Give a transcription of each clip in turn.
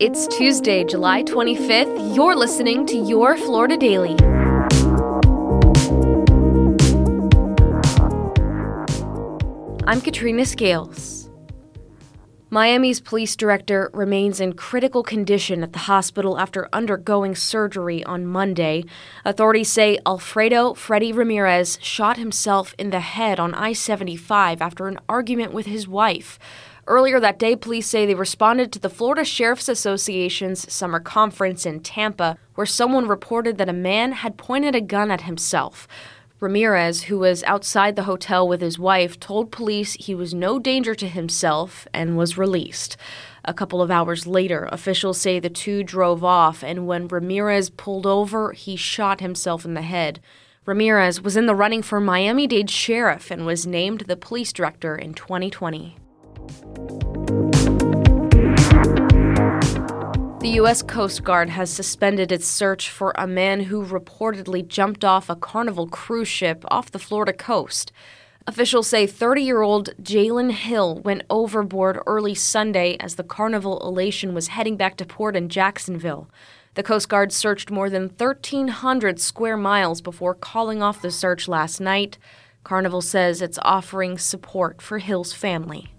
It's Tuesday, July 25th. You're listening to Your Florida Daily. I'm Katrina Scales. Miami's police director remains in critical condition at the hospital after undergoing surgery on Monday. Authorities say Alfredo Freddy Ramirez shot himself in the head on I 75 after an argument with his wife. Earlier that day, police say they responded to the Florida Sheriff's Association's summer conference in Tampa, where someone reported that a man had pointed a gun at himself. Ramirez, who was outside the hotel with his wife, told police he was no danger to himself and was released. A couple of hours later, officials say the two drove off, and when Ramirez pulled over, he shot himself in the head. Ramirez was in the running for Miami Dade Sheriff and was named the police director in 2020. The U.S. Coast Guard has suspended its search for a man who reportedly jumped off a Carnival cruise ship off the Florida coast. Officials say 30 year old Jalen Hill went overboard early Sunday as the Carnival Elation was heading back to port in Jacksonville. The Coast Guard searched more than 1,300 square miles before calling off the search last night. Carnival says it's offering support for Hill's family.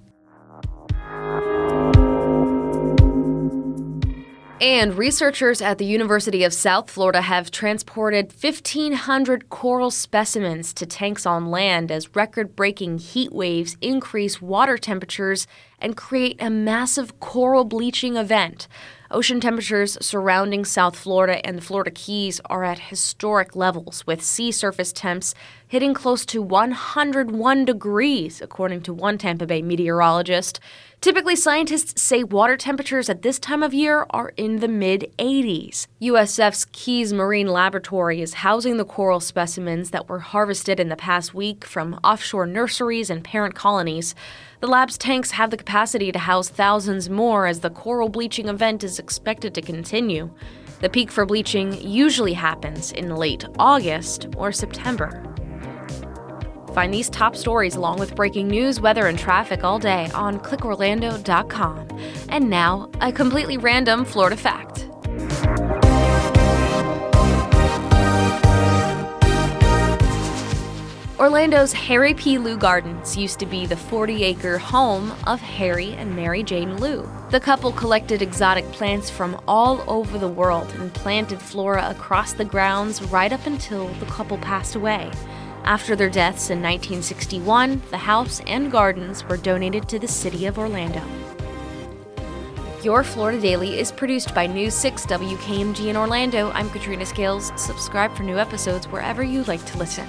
And researchers at the University of South Florida have transported 1,500 coral specimens to tanks on land as record breaking heat waves increase water temperatures and create a massive coral bleaching event. Ocean temperatures surrounding South Florida and the Florida Keys are at historic levels, with sea surface temps hitting close to 101 degrees, according to one Tampa Bay meteorologist. Typically, scientists say water temperatures at this time of year are in the mid 80s. USF's Keys Marine Laboratory is housing the coral specimens that were harvested in the past week from offshore nurseries and parent colonies. The lab's tanks have the capacity to house thousands more as the coral bleaching event is expected to continue. The peak for bleaching usually happens in late August or September. Find these top stories along with breaking news, weather, and traffic all day on clickorlando.com. And now, a completely random Florida fact. Orlando's Harry P. Leu Gardens used to be the 40 acre home of Harry and Mary Jane Leu. The couple collected exotic plants from all over the world and planted flora across the grounds right up until the couple passed away. After their deaths in 1961, the house and gardens were donated to the city of Orlando. Your Florida Daily is produced by News 6 WKMG in Orlando. I'm Katrina Scales. Subscribe for new episodes wherever you like to listen.